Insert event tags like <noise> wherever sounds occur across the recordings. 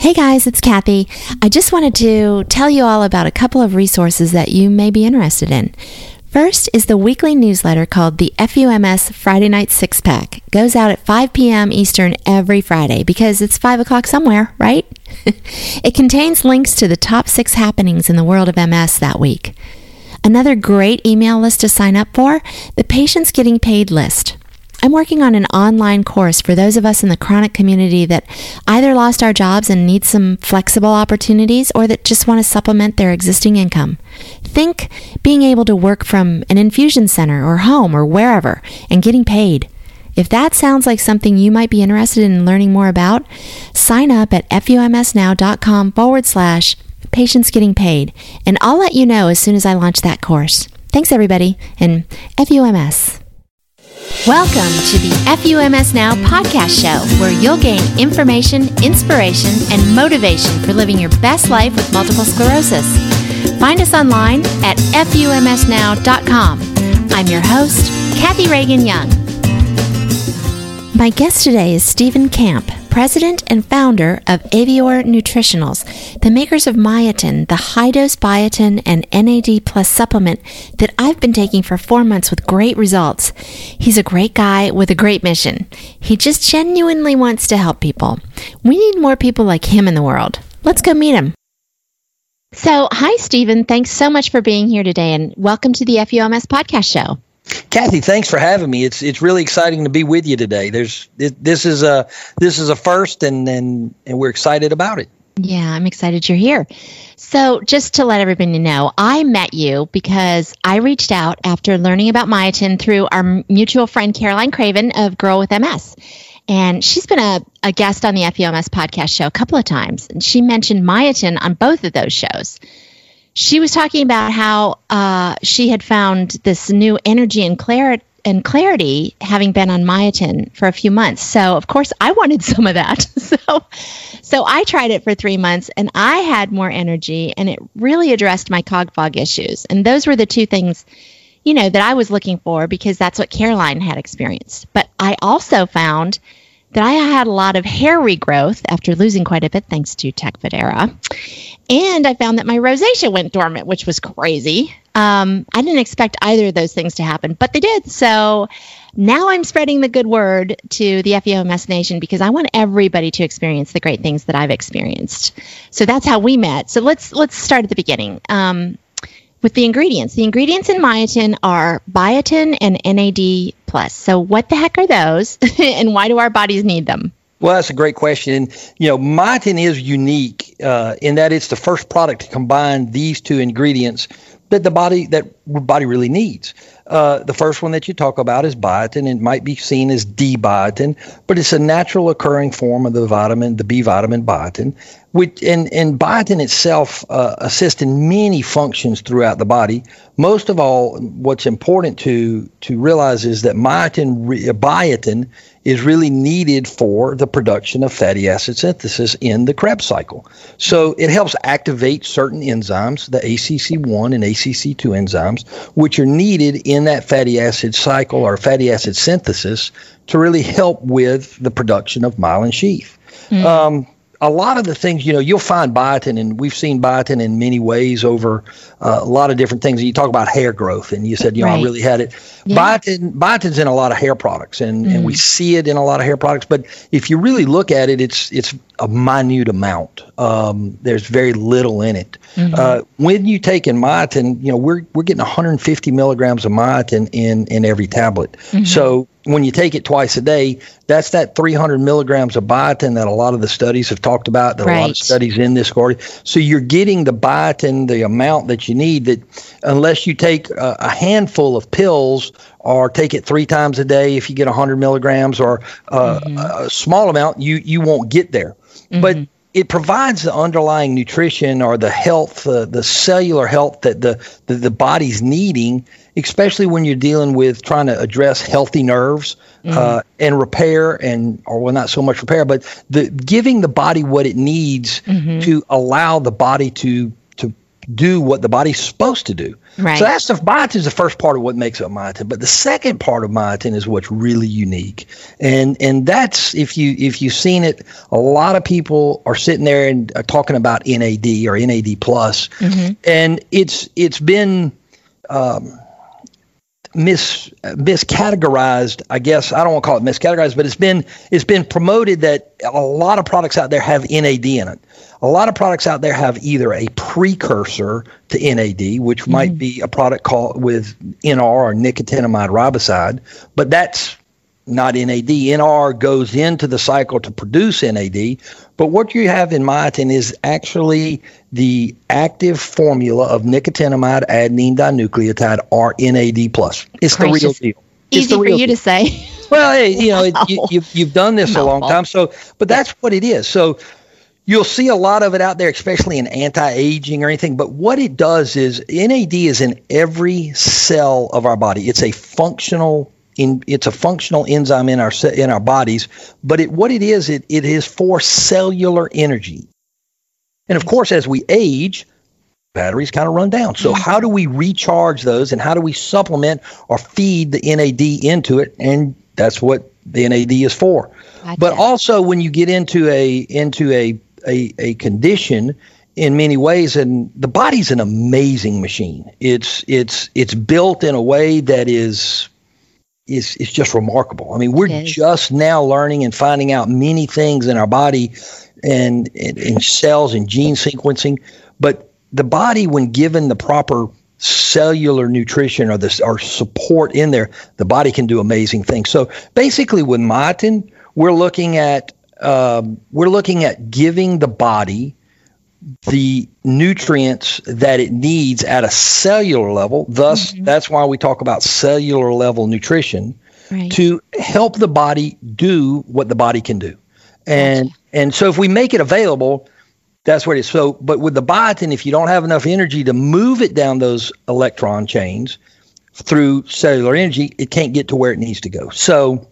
Hey guys, it's Kathy. I just wanted to tell you all about a couple of resources that you may be interested in. First is the weekly newsletter called the FUMS Friday Night Six Pack. Goes out at 5 p.m. Eastern every Friday because it's 5 o'clock somewhere, right? <laughs> it contains links to the top six happenings in the world of MS that week. Another great email list to sign up for the Patients Getting Paid list. I'm working on an online course for those of us in the chronic community that either lost our jobs and need some flexible opportunities or that just want to supplement their existing income. Think being able to work from an infusion center or home or wherever and getting paid. If that sounds like something you might be interested in learning more about, sign up at fumsnow.com forward slash patients getting paid, and I'll let you know as soon as I launch that course. Thanks, everybody, and FUMS. Welcome to the FUMS Now podcast show, where you'll gain information, inspiration, and motivation for living your best life with multiple sclerosis. Find us online at FUMSnow.com. I'm your host, Kathy Reagan Young. My guest today is Stephen Camp, president and founder of Avior Nutritionals, the makers of Myotin, the high dose biotin and NAD plus supplement that I've been taking for four months with great results. He's a great guy with a great mission. He just genuinely wants to help people. We need more people like him in the world. Let's go meet him. So, hi, Stephen. Thanks so much for being here today and welcome to the FUMS podcast show. Kathy, thanks for having me. It's it's really exciting to be with you today. There's this is a this is a first, and and and we're excited about it. Yeah, I'm excited you're here. So, just to let everybody know, I met you because I reached out after learning about myotin through our mutual friend Caroline Craven of Girl with MS. And she's been a, a guest on the FUMS podcast show a couple of times. And she mentioned myotin on both of those shows she was talking about how uh, she had found this new energy and clarity and clarity having been on myotin for a few months. So of course I wanted <laughs> some of that. <laughs> so so I tried it for 3 months and I had more energy and it really addressed my cog fog issues. And those were the two things you know that I was looking for because that's what Caroline had experienced. But I also found that I had a lot of hair regrowth after losing quite a bit thanks to Tecfidera. And I found that my rosacea went dormant, which was crazy. Um, I didn't expect either of those things to happen, but they did. So now I'm spreading the good word to the FUMS Nation because I want everybody to experience the great things that I've experienced. So that's how we met. So let's let's start at the beginning. Um, with the ingredients. The ingredients in myotin are biotin and NAD plus. So what the heck are those <laughs> and why do our bodies need them? Well, that's a great question. You know, myotin is unique uh, in that it's the first product to combine these two ingredients that the body that body really needs. Uh, the first one that you talk about is biotin. It might be seen as D-biotin, but it's a natural occurring form of the vitamin, the B vitamin biotin. Which and and biotin itself uh, assists in many functions throughout the body. Most of all, what's important to to realize is that myotin, biotin is really needed for the production of fatty acid synthesis in the Krebs cycle. So it helps activate certain enzymes, the ACC1 and ACC2 enzymes, which are needed in that fatty acid cycle or fatty acid synthesis to really help with the production of myelin sheath. Mm. Um, a lot of the things, you know, you'll find biotin, and we've seen biotin in many ways over uh, a lot of different things. You talk about hair growth, and you said, you know, right. I really had it. Yeah. Biotin, biotin's in a lot of hair products, and, mm. and we mm. see it in a lot of hair products. But if you really look at it, it's it's a minute amount. Um, there's very little in it. Mm-hmm. Uh, when you take in myotin, you know, we're we're getting 150 milligrams of myotin in in every tablet. Mm-hmm. So when you take it twice a day, that's that 300 milligrams of biotin that a lot of the studies have talked about. That right. a lot of studies in this story. So you're getting the biotin, the amount that you need. That unless you take a, a handful of pills or take it three times a day, if you get 100 milligrams or uh, mm-hmm. a small amount, you you won't get there. Mm-hmm. But it provides the underlying nutrition or the health, uh, the cellular health that the, the, the body's needing, especially when you're dealing with trying to address healthy nerves mm-hmm. uh, and repair, and or well, not so much repair, but the giving the body what it needs mm-hmm. to allow the body to to do what the body's supposed to do. Right. So that's the biotin is the first part of what makes up myotin. But the second part of myotin is what's really unique, and and that's if you if you've seen it, a lot of people are sitting there and are talking about NAD or NAD plus, Mm-hmm. and it's it's been. Um, mis miscategorized i guess i don't want to call it miscategorized but it's been it's been promoted that a lot of products out there have nad in it a lot of products out there have either a precursor to nad which might mm-hmm. be a product called with nr or nicotinamide riboside but that's not NAD. NR goes into the cycle to produce NAD, but what you have in myotin is actually the active formula of nicotinamide adenine dinucleotide or NAD plus. It's the real deal. It's Easy for you deal. to say. Well, hey, you know, it, <laughs> you, you've you've done this a long time, so but that's what it is. So you'll see a lot of it out there, especially in anti-aging or anything. But what it does is NAD is in every cell of our body. It's a functional in it's a functional enzyme in our in our bodies. But it what it is, it, it is for cellular energy. And of course, as we age, batteries kind of run down. So how do we recharge those and how do we supplement or feed the NAD into it? And that's what the NAD is for. But also when you get into a into a a, a condition in many ways and the body's an amazing machine. It's it's it's built in a way that is is is just remarkable. I mean, we're just now learning and finding out many things in our body and in, cells and gene sequencing, but the body when given the proper cellular nutrition or this or support in there, the body can do amazing things. So basically with myotin, we're looking at um, we're looking at giving the body the nutrients that it needs at a cellular level. Thus, mm-hmm. that's why we talk about cellular level nutrition Right. to help the body do what the body can do. And and so if we make it available, that's what it is. So, but with the biotin, if you don't have enough energy to move it down those electron chains through cellular energy, it can't get to where it needs to go. So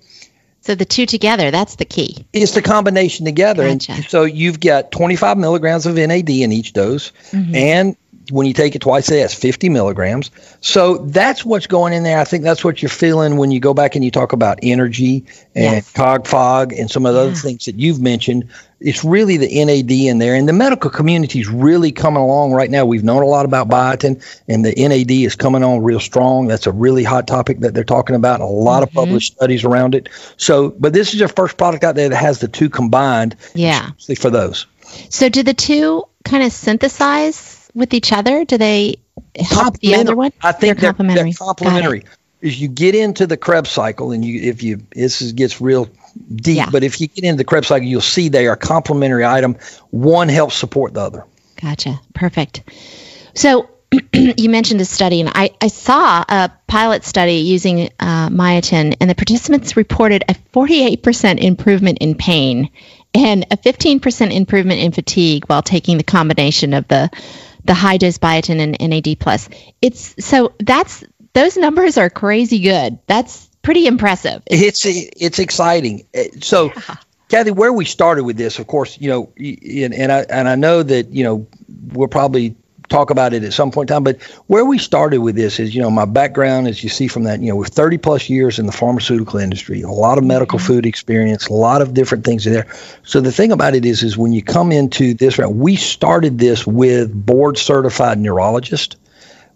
So the two together, that's the key. it's the combination together. Gotcha. And so you've got 25 milligrams of NAD in each dose. Mm-hmm. And when you take it twice a day, that's 50 milligrams. So that's what's going in there. I think that's what you're feeling when you go back and you talk about energy and Yes. cog fog and some of the other things that you've mentioned. It's really the NAD in there. And the medical community is really coming along right now. We've known a lot about biotin, and the NAD is coming on real strong. That's a really hot topic that they're talking about, and a lot of mm-hmm. published studies around it. So, but this is your first product out there that has the two combined Yeah. for those. So do the two kind of synthesize with each other? Do they help the other one? I think they're they're complementary. They're complementary. Is you get into the Krebs cycle, and you if you this is, gets real deep, Yeah. but if you get into the Krebs cycle, you'll see they are complementary item. One helps support the other. Gotcha. Perfect. So <clears throat> you mentioned a study, and I, I saw a pilot study using uh, myotin, and the participants reported a 48% improvement in pain and a 15% improvement in fatigue while taking the combination of the the high dose biotin and NAD plus. It's so that's those numbers are crazy good. That's pretty impressive. It's it's exciting. Uh, So, Kathy, where we started with this, of course, you know, and, and I and I know that you know we'll probably talk about it at some point in time. But where we started with this is, you know, my background, as you see from that, you know, with 30 plus years in the pharmaceutical industry, a lot of medical mm-hmm. food experience, a lot of different things in there. So the thing about it is, is when you come into this route, we started this with board certified neurologist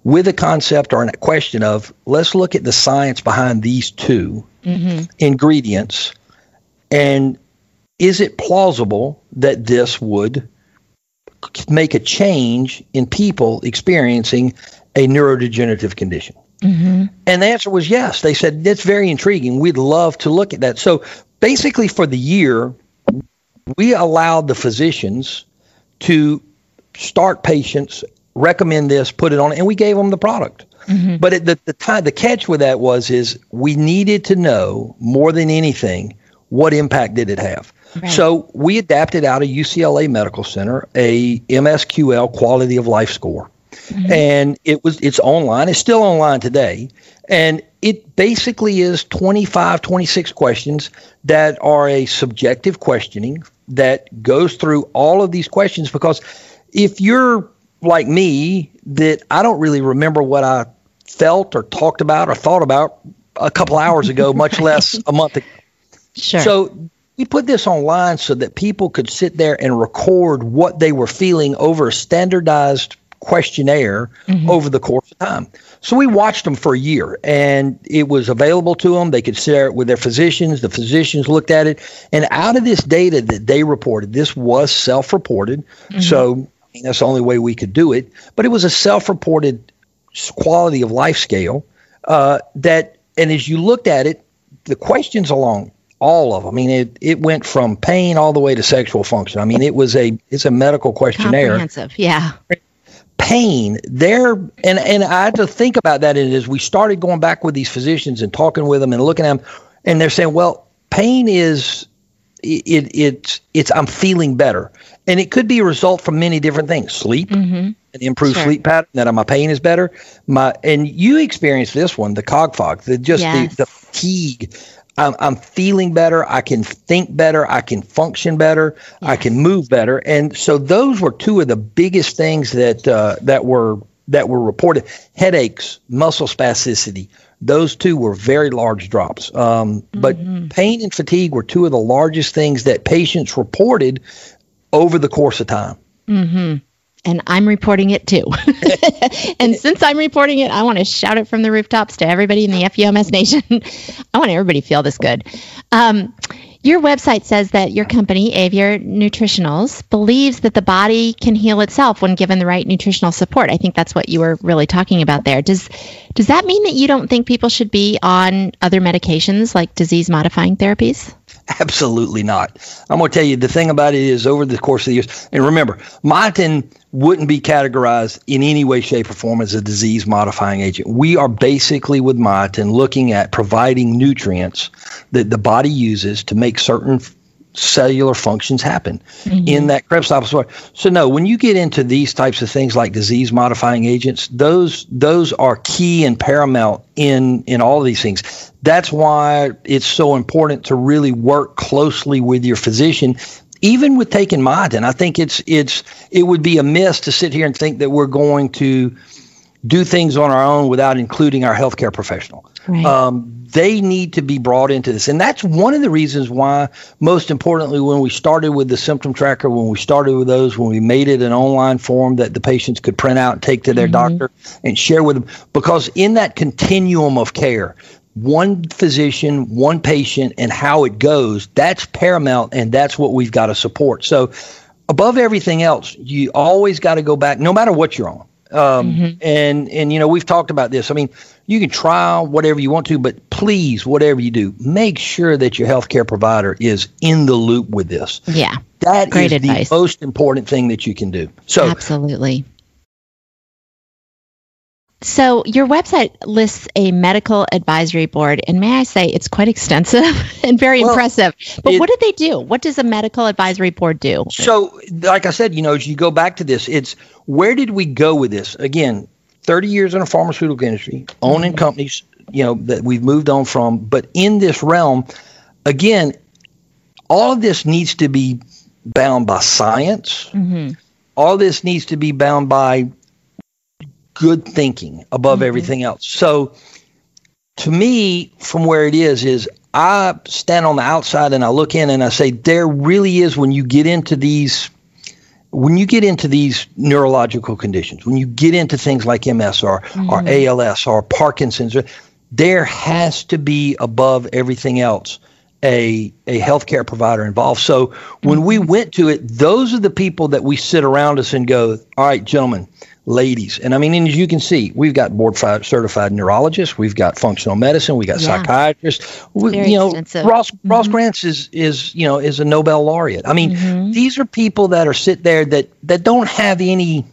with a concept or a question of let's look at the science behind these 2 mm-hmm. ingredients and is it plausible that this would make a change in people experiencing a neurodegenerative condition? Mm-hmm. And the answer was yes. They said that's very intriguing. We'd love to look at that. So basically, for the year, we allowed the physicians to start patients, recommend this, put it on, and we gave them the product. Mm-hmm. But at the, the time, the catch with that was is we needed to know more than anything what impact did it have. Right. So we adapted out of UCLA Medical Center a MSQL quality of life score, mm-hmm. and it was it's online. It's still online today, and it basically is 25, 26 questions that are a subjective questioning that goes through all of these questions because if you're like me that I don't really remember what I felt or talked about or thought about a couple hours ago, much <laughs> less a month ago. Sure. So we put this online so that people could sit there and record what they were feeling over a standardized questionnaire mm-hmm. over the course of time. So we watched them for a year and it was available to them. They could share it with their physicians. The physicians looked at it. And out of this data that they reported, this was self reported. Mm-hmm. So that's the only way we could do it. But it was a self reported quality of life scale uh, that, and as you looked at it, the questions along all of them. I mean, it, it went from pain all the way to sexual function. I mean, it was a it's a medical questionnaire. Comprehensive, yeah pain there and and i had to think about that as we started going back with these physicians and talking with them and looking at them and they're saying well pain is it, it's it's i'm feeling better and it could be a result from many different things sleep mm-hmm. an improved sure. sleep pattern that my pain is better my and you experienced this one the cog fog the just yes. the, the fatigue I'm, I'm feeling better. I can think better. I can function better. I can move better. And so those were two of the biggest things that uh, that were that were reported. Headaches, muscle spasticity. Those two were very large drops. Um, but mm-hmm. pain and fatigue were two of the largest things that patients reported over the course of time. Mm-hmm and I'm reporting it too. <laughs> and since I'm reporting it, I want to shout it from the rooftops to everybody in the FUMS nation. <laughs> I want everybody to feel this good. Um, your website says that your company, Avior Nutritionals, believes that the body can heal itself when given the right nutritional support. I think that's what you were really talking about there. Does does that mean that you don't think people should be on other medications like disease modifying therapies? Absolutely not. I'm going to tell you the thing about it is over the course of the years, and remember, myotin wouldn't be categorized in any way, shape, or form as a disease modifying agent. We are basically with myotin looking at providing nutrients that the body uses to make certain cellular functions happen mm-hmm. in that Krebs cycle. So no, when you get into these types of things like disease modifying agents, those those are key and paramount in in all of these things. That's why it's so important to really work closely with your physician even with taking myotin, I think it's it's it would be amiss to sit here and think that we're going to do things on our own without including our healthcare professional. Right. Um, they need to be brought into this, and that's one of the reasons why. Most importantly, when we started with the symptom tracker, when we started with those, when we made it an online form that the patients could print out and take to their mm-hmm. doctor and share with them, because in that continuum of care, one physician, one patient, and how it goes, that's paramount, and that's what we've got to support. So, above everything else, you always got to go back, no matter what you're on. Um, mm-hmm. And and you know we've talked about this. I mean, you can try whatever you want to, but please, whatever you do, make sure that your healthcare provider is in the loop with this. Yeah, that Great is advice. the most important thing that you can do. So absolutely. So, your website lists a medical advisory board, and may I say it's quite extensive <laughs> and very well, impressive. But it, what do they do? What does a medical advisory board do? So, like I said, you know, as you go back to this, it's where did we go with this? Again, 30 years in the pharmaceutical industry, owning mm-hmm. companies, you know, that we've moved on from. But in this realm, again, all of this needs to be bound by science. Mm-hmm. All this needs to be bound by good thinking above mm-hmm. everything else. So to me, from where it is, is I stand on the outside and I look in and I say, there really is when you get into these when you get into these neurological conditions, when you get into things like MS or, mm-hmm. or ALS or Parkinson's, there has to be above everything else a, a healthcare provider involved. So when mm-hmm. we went to it, those are the people that we sit around us and go, all right, gentlemen, ladies. And I mean, and as you can see, we've got board certified neurologists, we've got functional medicine, we got yeah. psychiatrists. We, you know, extensive. Ross mm-hmm. Ross Grants is is you know is a Nobel laureate. I mean, mm-hmm. these are people that are sit there that that don't have any.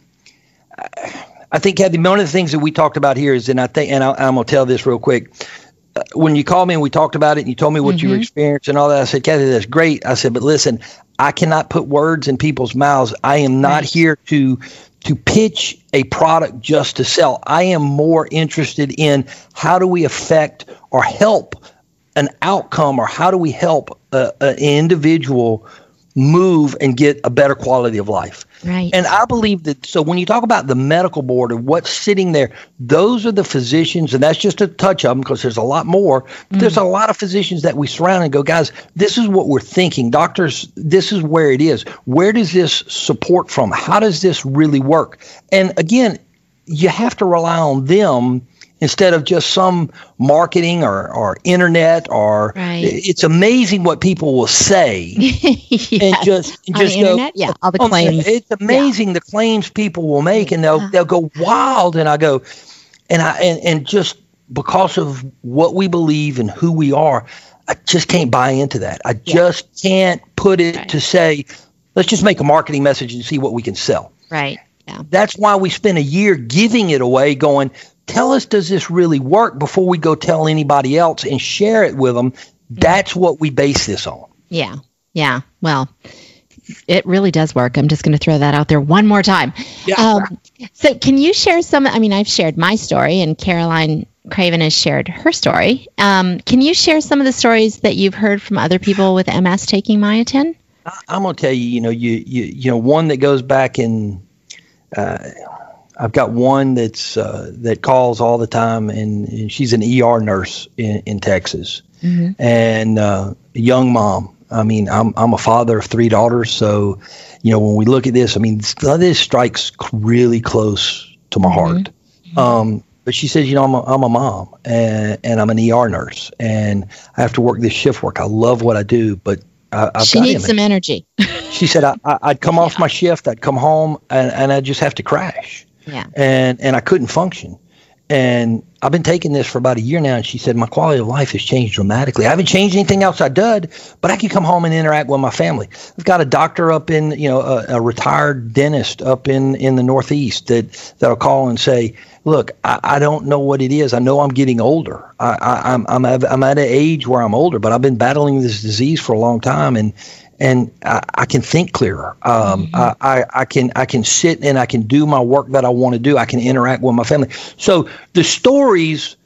I think Kathy, one of the things that we talked about here is, and I think, and I, am gonna tell this real quick. Uh, when you called me and we talked about it, and you told me what mm-hmm. you experienced and all that, I said, Kathy, that's great. I said, but listen, I cannot put words in people's mouths. I am not right. here to to pitch a product just to sell. I am more interested in how do we affect or help an outcome or how do we help an individual move and get a better quality of life. Right. And I believe that so when you talk about the medical board and what's sitting there, those are the physicians, and that's just a touch of them because there's a lot more. Mm-hmm. There's a lot of physicians that we surround and go, guys, this is what we're thinking. Doctors, this is where it is. Where does this support from? How does this really work? And again, you have to rely on them instead of just some marketing or, or internet or right. it's amazing what people will say <laughs> yes. and just On just the go internet? Yeah, all the oh, claims. it's amazing yeah. the claims people will make and they'll uh-huh. they'll go wild and I go and I and, and just because of what we believe and who we are I just can't buy into that I yeah. just can't put it right. to say let's just make a marketing message and see what we can sell right yeah. That's why we spent a year giving it away, going, tell us, does this really work before we go tell anybody else and share it with them? That's what we base this on. Yeah. Yeah. Well, it really does work. I'm just going to throw that out there one more time. Yeah. Um, so, can you share some? I mean, I've shared my story, and Caroline Craven has shared her story. Um, can you share some of the stories that you've heard from other people with MS taking myotin? I'm going to tell you, you know, you, you, you know, one that goes back in uh, I've got one that's uh, that calls all the time, and, and she's an ER nurse in, in Texas, mm-hmm. and uh, a young mom. I mean, I'm I'm a father of three daughters, so you know when we look at this, I mean, this strikes really close to my heart. Mm-hmm. Um, but she says, you know, I'm a, I'm a mom and, and I'm an ER nurse and I have to work this shift work. I love what I do, but I, I've she needs some energy. she said I, would come off <laughs> my shift, I'd come home, and, and I'd just have to crash. Yeah. And and I couldn't function. And I've been taking this for about a year now, and she said my quality of life has changed dramatically. I haven't changed anything else I did, but I can come home and interact with my family. I've got a doctor up in, you know, a, a retired dentist up in in the Northeast that that'll call and say, "Look, I, I don't know what it is. I know I'm getting older. I, I, I'm I'm I'm at an age where I'm older, but I've been battling this disease for a long time, and and I, I, can think clearer. Um, mm-hmm. I, I, can I can sit and I can do my work that I want to do. I can interact with my family. So the stories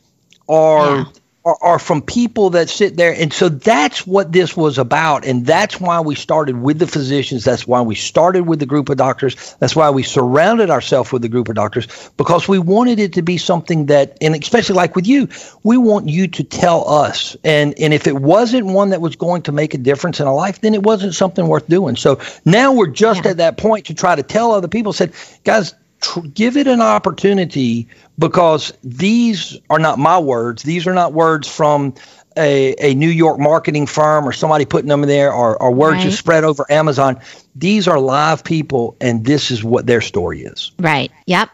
are yeah are, are from people that sit there. And so that's what this was about. And that's why we started with the physicians. That's why we started with the group of doctors. That's why we surrounded ourselves with the group of doctors because we wanted it to be something that, and especially like with you, we want you to tell us. And, and if it wasn't one that was going to make a difference in a life, then it wasn't something worth doing. So now we're just yeah. at that point to try to tell other people, said, guys, tr- give it an opportunity because these are not my words. These are not words from a, a New York marketing firm or somebody putting them there or, or words right. just spread over Amazon. These are live people, and this is what their story is. Right. Yep.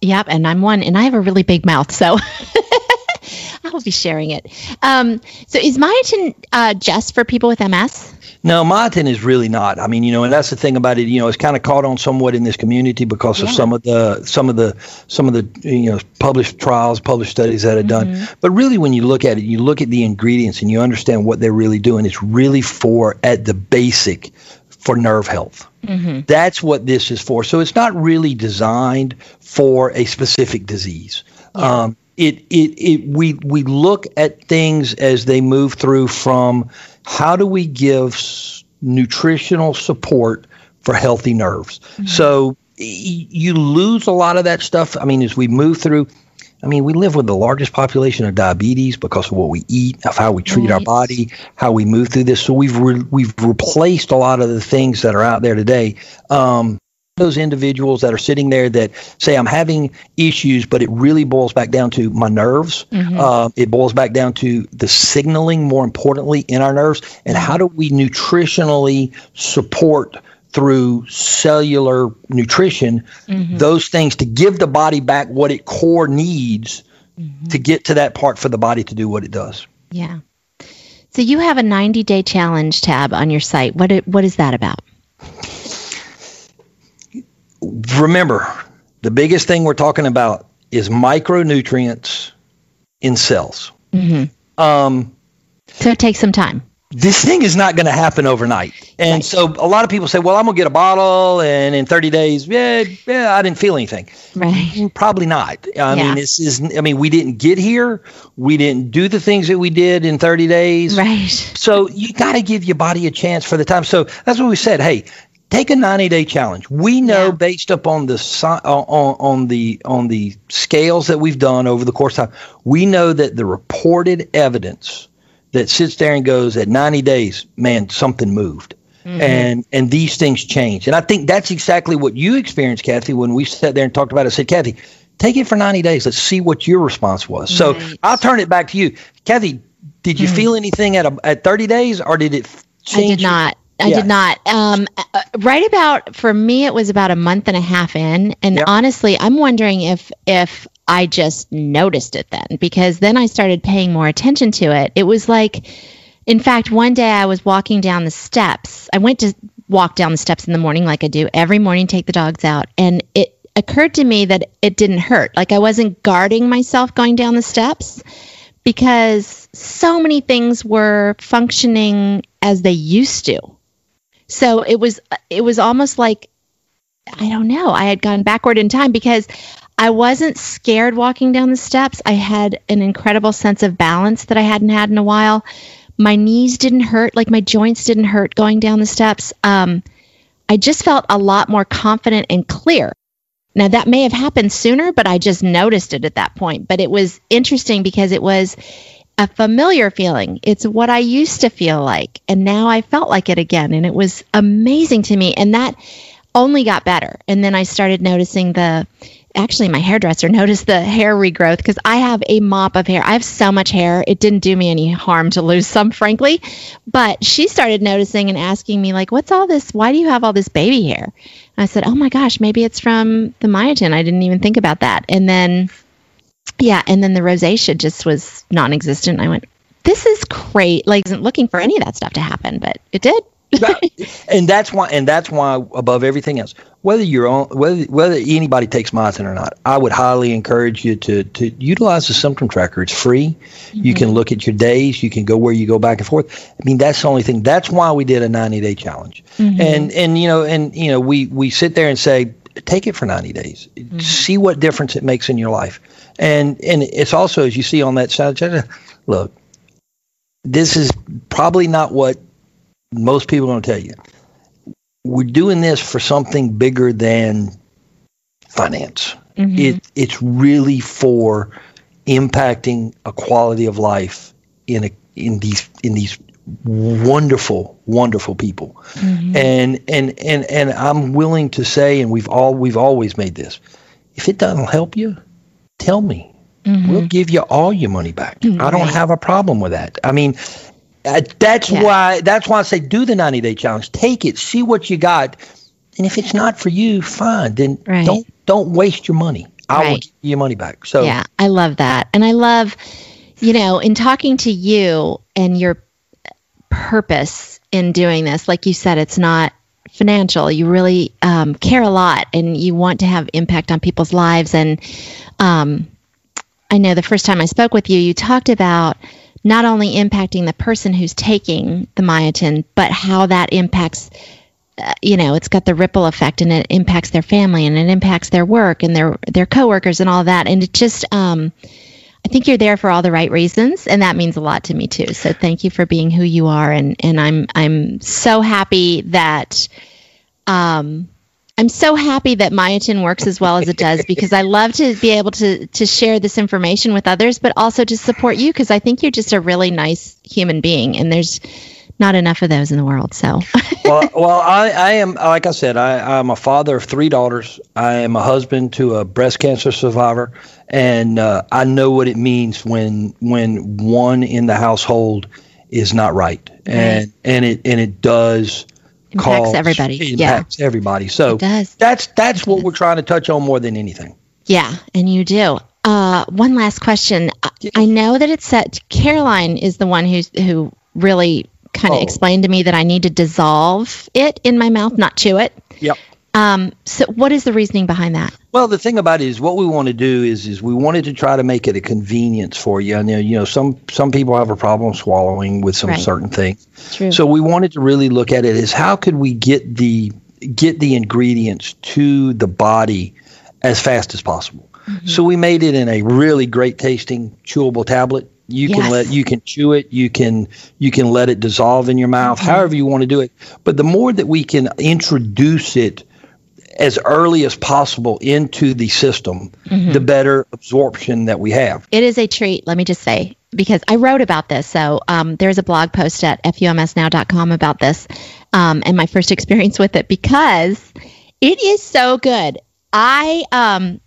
Yep. And I'm one, and I have a really big mouth, so <laughs> I'll be sharing it. Um, so is myotin uh, just for people with MS? No, myotin is really not. I mean, you know, and that's the thing about it. You know, it's kind of caught on somewhat in this community because yeah. of some of the some of the some of the you know published trials, published studies that are mm-hmm. done. But really, when you look at it, you look at the ingredients and you understand what they're really doing. It's really for at the basic for nerve health. Mm-hmm. That's what this is for. So it's not really designed for a specific disease. Yeah. Um, it, it, it, we, we look at things as they move through from how do we give nutritional support for healthy nerves? Mm-hmm. So y- you lose a lot of that stuff. I mean, as we move through, I mean, we live with the largest population of diabetes because of what we eat, of how we treat right. our body, how we move through this. So we've re- we've replaced a lot of the things that are out there today. Um, those individuals that are sitting there that say I'm having issues, but it really boils back down to my nerves. Mm-hmm. Uh, it boils back down to the signaling, more importantly, in our nerves, and how do we nutritionally support through cellular nutrition mm-hmm. those things to give the body back what it core needs mm-hmm. to get to that part for the body to do what it does. Yeah. So you have a 90 day challenge tab on your site. What what is that about? Remember, the biggest thing we're talking about is micronutrients in cells. Mm-hmm. Um, so it takes some time. this thing is not going to happen overnight. And right. so a lot of people say, well, I'm going to get a bottle and in 30 days, yeah, yeah, I didn't feel anything. Right. Mm, probably not. I yeah. mean, this is, I mean, we didn't get here. We didn't do the things that we did in 30 days. Right. So you got to give your body a chance for the time. So that's what we said. Hey, take a 90 day challenge. We know yeah. based upon the on, on the on the scales that we've done over the course of time, we know that the reported evidence that sits there and goes at 90 days, man, something moved. Mm-hmm. And and these things change. And I think that's exactly what you experienced, Kathy, when we sat there and talked about it. I said, Kathy, take it for 90 days. Let's see what your response was. So I'll turn it back to you. Kathy, did you mm-hmm. feel anything at a, at 30 days or did it change? I did not. I yeah. did not. Um, uh, right about for me, it was about a month and a half in, and yep. honestly, I'm wondering if if I just noticed it then because then I started paying more attention to it. It was like, in fact, one day I was walking down the steps. I went to walk down the steps in the morning like I do every morning, take the dogs out, and it occurred to me that it didn't hurt. Like I wasn't guarding myself going down the steps because so many things were functioning as they used to. So it was it was almost like I don't know. I had gone backward in time because I wasn't scared walking down the steps. I had an incredible sense of balance that I hadn't had in a while. My knees didn't hurt, like my joints didn't hurt going down the steps. Um, I just felt a lot more confident and clear. Now, that may have happened sooner, but I just noticed it at that point. But it was interesting because it was a familiar feeling. It's what I used to feel like. And now I felt like it again. And it was amazing to me. And that only got better. And then I started noticing the actually my hairdresser <laughs> noticed the hair regrowth because I have a mop of hair. I have so much hair. It didn't do me any harm to lose some, frankly. But she started noticing and asking me, like, what's all this? Why do you have all this baby hair? And I said, oh my gosh, maybe it's from the myotin. I didn't even think about that. And then, yeah, and then the rosacea just was non existent. I went, this is great. Like, isn't looking for any of that stuff to happen, but it did. <laughs> and that's why and that's why above everything else whether you're on whether whether anybody takes myotin or not i would highly encourage you to to utilize the symptom tracker it's free mm-hmm. you can look at your days you can go where you go back and forth i mean that's the only thing that's why we did a 90 day challenge mm-hmm. and and you know and you know we we sit there and say take it for 90 days mm-hmm. see what difference it makes in your life and and it's also as you see on that side look this is probably not what most people don't tell you. We're doing this for something bigger than finance. Mm-hmm. It it's really for impacting a quality of life in a in these in these wonderful wonderful people mm-hmm. and and and and I'm willing to say and we've all we've always made this if it doesn't help you tell me mm-hmm. we'll give you all your money back right. I don't have a problem with that I mean uh, that's yeah. why. That's why I say do the 90 day challenge. Take it. See what you got. And if it's not for you, fine. Then right. don't don't waste your money. I right. will give you your money back. So yeah, I love that, and I love, you know, in talking to you and your purpose in doing this. Like you said, it's not financial. You really um, care a lot, and you want to have impact on people's lives. And um, I know the first time I spoke with you, you talked about not only impacting the person who's taking the myotin, but how that impacts uh, you know it's got the ripple effect and it impacts their family and it impacts their work and their their coworkers and all that and it just um, I think you're there for all the right reasons and that means a lot to me too. So thank you for being who you are and and I'm I'm so happy that um I'm so happy that Myotin works as well as it does because I love to be able to to share this information with others, but also to support you because I think you're just a really nice human being, and there's not enough of those in the world. So, <laughs> well, well, I, I am like I said, I, I'm a father of three daughters. I am a husband to a breast cancer survivor, and uh, I know what it means when when one in the household is not right, and and it and it does impacts calls, everybody. It impacts yeah. everybody. So it does. that's that's what we're trying to touch on more than anything. Yeah, and you do. Uh, one last question. Yeah. I know that it's set. Caroline is the one who's who really kind of oh. explained to me that I need to dissolve it in my mouth, not chew it. Yep. Um, so, what is the reasoning behind that? Well, the thing about it is, what we want to do is, is we wanted to try to make it a convenience for you. And you know, some some people have a problem swallowing with some Right. certain things. True. So we wanted to really look at it as how could we get the get the ingredients to the body as fast as possible. Mm-hmm. So we made it in a really great tasting chewable tablet. You Yes. can let you can chew it, you can you can let it dissolve in your mouth, Mm-hmm. however you want to do it. But the more that we can introduce it as early as possible into the system, Mm-hmm. the better absorption that we have. It is a treat, let me just say, because I wrote about this. So um, there's a blog post at fumsnow.com about this um, and my first <laughs> experience with it because it is so good. I um,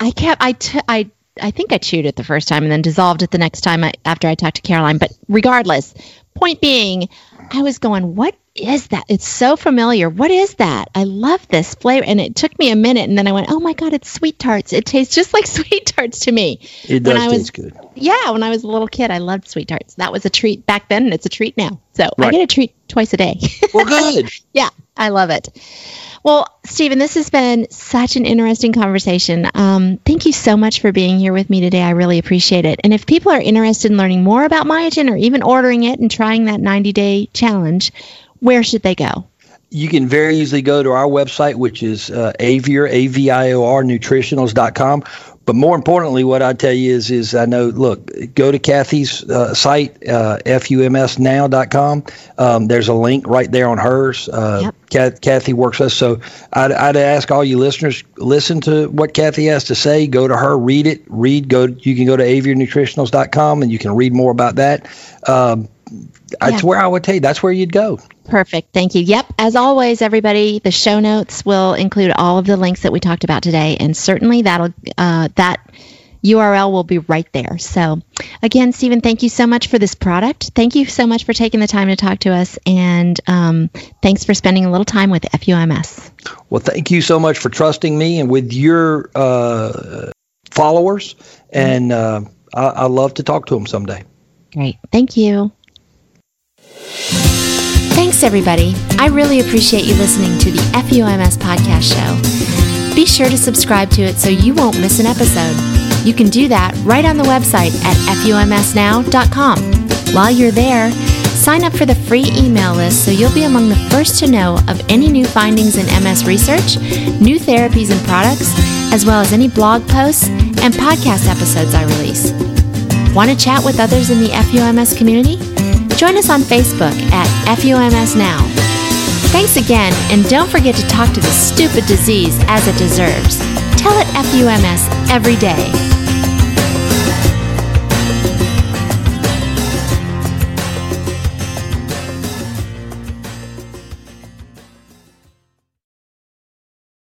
I kept I t- I I think I chewed it the first time and then dissolved it the next time I, after I talked to Caroline. But regardless, point being, I was going, what is that? It's so familiar. What is that? I love this flavor. And it took me a minute, and then I went, oh my god, it's SweeTarts. It tastes just like <laughs> SweeTarts to me. It When does I was- taste good. Yeah, when I was a little kid, I loved SweeTarts. That was a treat back then, and it's a treat now. So I get a treat twice a day. Well, good. <laughs> yeah, I love it. Well, Stephen, this has been such an interesting conversation. Um, thank you so much for being here with me today. I really appreciate it. And if people are interested in learning more about Myotin or even ordering it and trying that 90 day challenge, where should they go? you can very easily go to our website, which is uh, avior, A-V-I-O-R, nutritionals.com. But more importantly, what I tell you is, is I know, look, go to Kathy's uh, site, uh, fumsnow.com. Um, there's a link right there on hers. Uh, Yep. Kathy works us. So I'd, I'd ask all you listeners, listen to what Kathy has to say. Go to her, read it, read, go, you can go to aviornutritionals.com and you can read more about that. Um, That's Yeah. where I would tell you, that's where you'd go. Perfect. Thank you. Yep. As always, everybody, the show notes will include all of the links that we talked about today, and certainly that'll uh, that URL will be right there. So, again, Stephen, thank you so much for this product. Thank you so much for taking the time to talk to us, and um, thanks for spending a little time with FUMS. Well, thank you so much for trusting me and with your uh, followers. And uh, I, I love to talk to them someday. Great. Thank you. Thanks, everybody. I really appreciate you listening to the FUMS podcast show. Be sure to subscribe to it so you won't miss an episode. You can do that right on the website at fumsnow.com. While you're there, sign up for the free email list so you'll be among the first to know of any new findings in MS research, new therapies and products, as well as any blog posts and podcast episodes I release. Want to chat with others in the FUMS community? Join us on Facebook at FUMS Now. Thanks again, and don't forget to talk to the stupid disease as it deserves. Tell it FUMS every day.